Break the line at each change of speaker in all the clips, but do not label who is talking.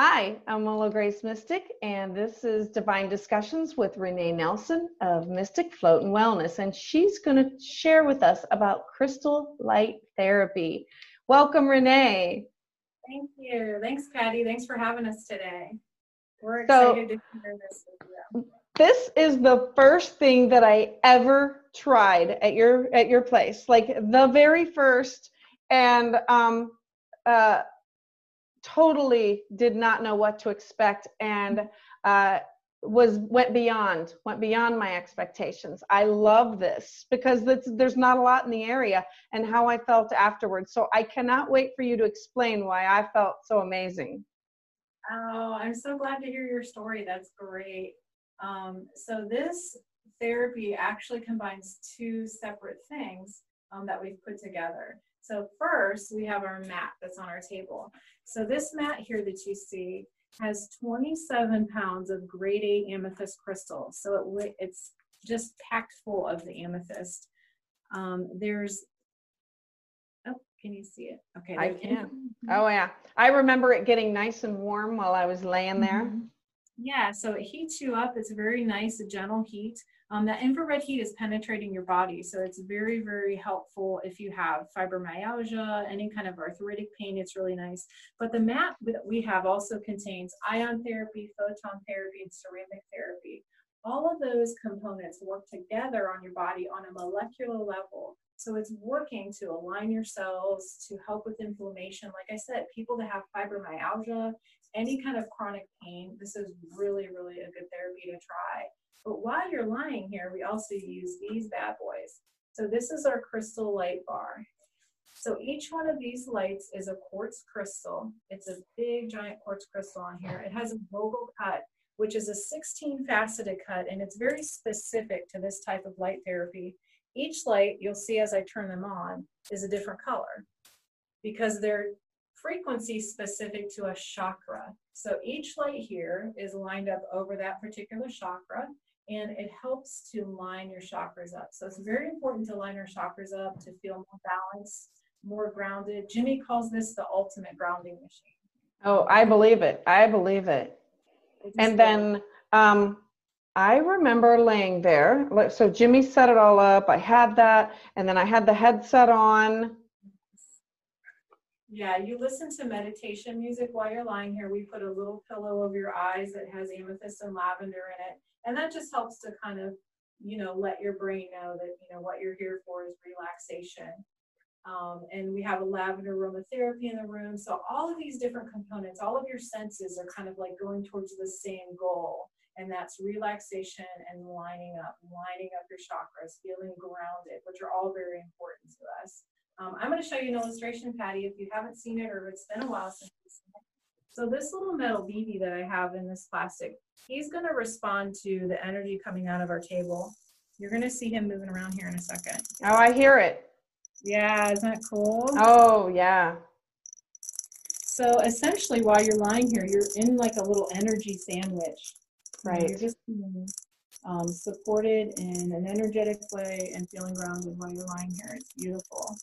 Hi, I'm Willow Grace Mystic, and this is Divine Discussions with Renee Nelson of Mystic Float and Wellness, and she's going to share with us about crystal light therapy. Welcome, Renee.
Thank you. Thanks, Patty. Thanks for having us today. We're excited so, to hear this with you.
This is the first thing that I ever tried at your at your place, like the very first, and um, uh, totally did not know what to expect and uh, was went beyond went beyond my expectations. I love this because there's not a lot in the area and how i felt afterwards. So i cannot wait for you to explain why i felt so amazing.
Oh i'm so glad to hear your story. That's great. Um, so this therapy actually combines two separate things um, that we've put together so first, we have our mat that's on our table. So this mat here that you see has 27 pounds of grade A amethyst crystal. So it, it's just packed full of the amethyst. Um, there's, oh, can you see it?
Okay. I can. Oh yeah. I remember it getting nice and warm while I was laying there. Mm-hmm.
Yeah, so it heats you up. It's very nice, a gentle heat. Um, that infrared heat is penetrating your body, so it's very, very helpful if you have fibromyalgia, any kind of arthritic pain. It's really nice. But the mat that we have also contains ion therapy, photon therapy, and ceramic therapy. All of those components work together on your body on a molecular level. So it's working to align your cells to help with inflammation. Like I said, people that have fibromyalgia, any kind of chronic pain, this is really, really a good therapy to try. But while you're lying here, we also use these bad boys. So this is our crystal light bar. So each one of these lights is a quartz crystal. It's a big giant quartz crystal on here. It has a Vogel cut, which is a 16 faceted cut, and it's very specific to this type of light therapy. Each light, you'll see as I turn them on, is a different color because they're frequency specific to a chakra. So each light here is lined up over that particular chakra and it helps to line your chakras up. So it's very important to line your chakras up to feel more balanced, more grounded. Jimmy calls this the ultimate grounding machine.
Oh, I believe it. I believe it. And then um, I remember laying there. So Jimmy set it all up. I had that, and then I had the headset on.
Yeah, you listen to meditation music while you're lying here. We put a little pillow over your eyes that has amethyst and lavender in it. And that just helps to kind of you know let your brain know that you know what you're here for is relaxation. Um, and we have a lavender aromatherapy in the room. So all of these different components all of your senses are kind of like going towards the same goal. And that's relaxation and lining up lining up your chakras feeling grounded which are all very important to us um, i'm going to show you an illustration patty if you haven't seen it or it's been a while since you've seen it so this little metal BB that I have in this plastic, he's going to respond to the energy coming out of our table. You're going to see him moving around here in a second.
Oh, I hear it.
Yeah, isn't that cool?
Oh, yeah.
So essentially, while you're lying here, you're in like a little energy sandwich.
Right.
You're just um, supported in an energetic way and feeling grounded while you're lying here. It's beautiful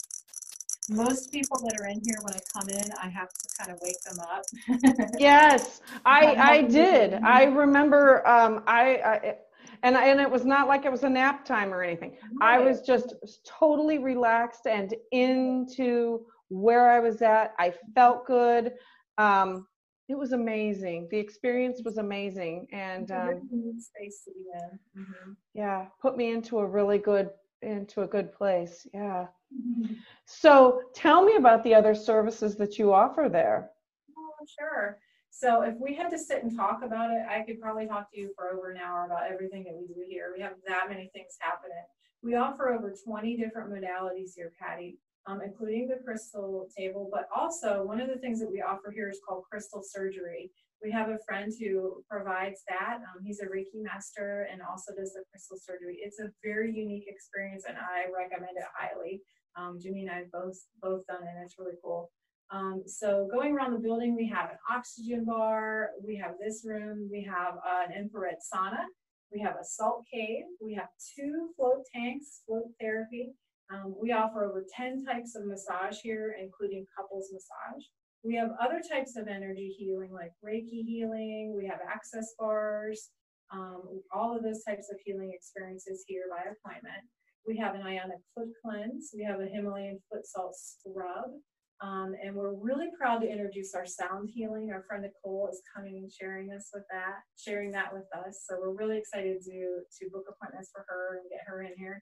most people that are in here when I come in, I have to kind of wake them up.
yes, I I did. I remember um, I, I and and it was not like it was a nap time or anything. Right. I was just totally relaxed and into where I was at. I felt good. Um, it was amazing. The experience was amazing, and um,
space to be in. Mm-hmm.
Yeah, put me into a really good into a good place. Yeah. Mm-hmm. So tell me about the other services that you offer there.
Oh, sure. So if we had to sit and talk about it, I could probably talk to you for over an hour about everything that we do here. We have that many things happening. We offer over 20 different modalities here, Patty, um, including the crystal table, but also one of the things that we offer here is called crystal surgery. We have a friend who provides that. Um, he's a Reiki master and also does the crystal surgery. It's a very unique experience, and I recommend it highly. Um, Jimmy and I have both both done it, and it's really cool. Um, so going around the building, we have an oxygen bar, we have this room, we have uh, an infrared sauna, we have a salt cave, we have two float tanks, float therapy. Um, we offer over 10 types of massage here, including couples massage. We have other types of energy healing like Reiki healing, we have access bars, um, all of those types of healing experiences here by appointment. We have an ionic foot cleanse, we have a Himalayan foot salt scrub, um, and we're really proud to introduce our sound healing. Our friend Nicole is coming and sharing us with that, sharing that with us. So we're really excited to to book appointments for her and get her in here.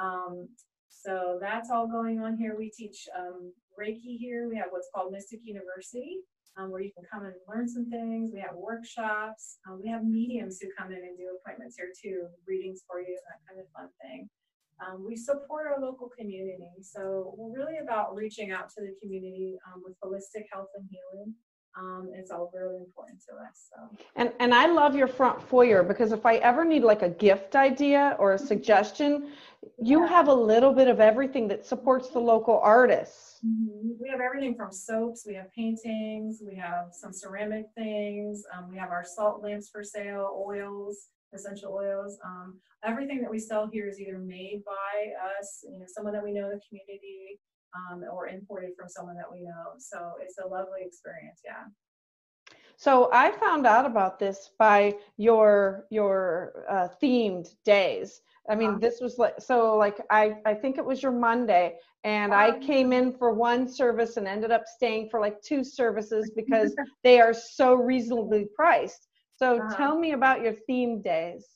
Um, so that's all going on here. We teach um, Reiki here. We have what's called Mystic University, um, where you can come and learn some things. We have workshops. Um, we have mediums who come in and do appointments here too, readings for you, that kind of fun thing. Um, we support our local community. So we're really about reaching out to the community um, with holistic health and healing. Um, it's all really important to us. So.
And and I love your front foyer because if I ever need like a gift idea or a mm-hmm. suggestion, you yeah. have a little bit of everything that supports the local artists.
Mm-hmm. We have everything from soaps, we have paintings, we have some ceramic things, um, we have our salt lamps for sale, oils, essential oils. Um, everything that we sell here is either made by us, you know, someone that we know in the community, um, or imported from someone that we know. So it's a lovely experience. Yeah.
So I found out about this by your your uh, themed days. I mean, this was like so like I I think it was your Monday, and I came in for one service and ended up staying for like two services because they are so reasonably priced. So uh-huh. tell me about your theme days.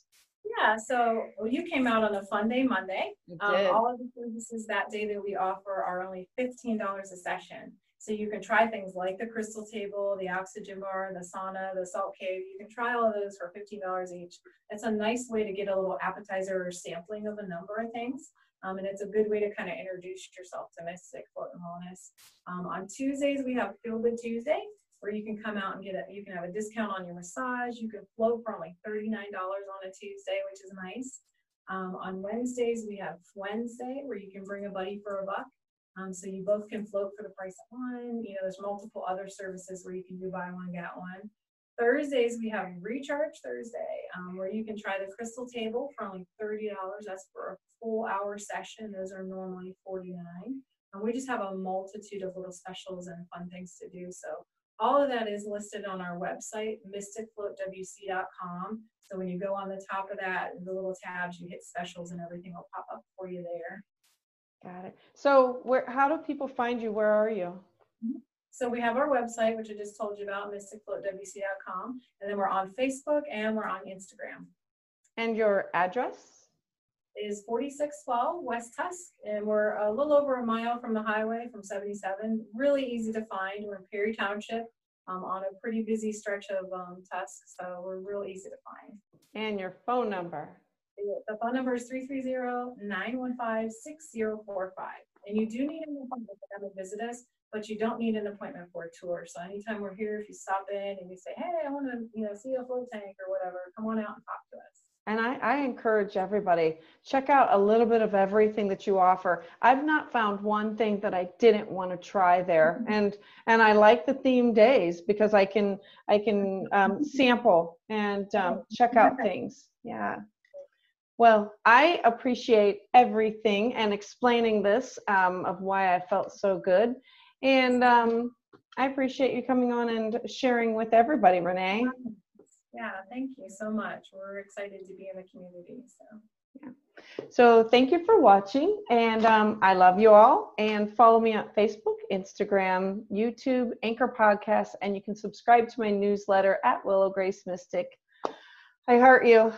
Yeah, so you came out on a fun day Monday.
Um,
all of the services that day that we offer are only $15 a session. So you can try things like the crystal table, the oxygen bar, the sauna, the salt cave. You can try all of those for $15 each. It's a nice way to get a little appetizer or sampling of a number of things. Um, and it's a good way to kind of introduce yourself to Mystic Float and Wellness. Um, on Tuesdays, we have Feel Good Tuesday where you can come out and get a, you can have a discount on your massage. You can float for only $39 on a Tuesday, which is nice. Um, on Wednesdays, we have Wednesday where you can bring a buddy for a buck. Um, so you both can float for the price of one. You know, there's multiple other services where you can do buy one, get one. Thursdays, we have Recharge Thursday, um, where you can try the crystal table for only $30. That's for a full hour session. Those are normally 49 And we just have a multitude of little specials and fun things to do. So all of that is listed on our website, mysticfloatwc.com. So when you go on the top of that, the little tabs, you hit specials and everything will pop up for you there.
Got it. So where how do people find you? Where are you?
Mm-hmm. So we have our website, which I just told you about, mysticfloatwc.com. And then we're on Facebook and we're on Instagram.
And your address?
is 4612 West Tusc, and we're a little over a mile from the highway from 77. Really easy to find. We're in Perry Township um, on a pretty busy stretch of um, Tusc, so we're real easy to find.
And your phone number?
The phone number is 330-915-6045. And you do need an appointment to come and visit us, but you don't need an appointment for a tour. So anytime we're here, if you stop in and you say, hey, I want to you know, see a float tank or whatever, come on out and talk to us.
And I, I, encourage everybody, check out a little bit of everything that you offer. I've not found one thing that I didn't want to try there. Mm-hmm. And and I like the theme days because I can I can um, sample and um, check out things. Yeah. Well, I appreciate everything and explaining this um, of why I felt so good. And um, I appreciate you coming on and sharing with everybody, Renee.
Yeah, thank you so much. We're excited to be in the community. So.
Yeah. So thank you for watching, and um, I love you all. And follow me on Facebook, Instagram, YouTube, Anchor Podcast, and you can subscribe to my newsletter at Willow Grace Mystic. I heart you.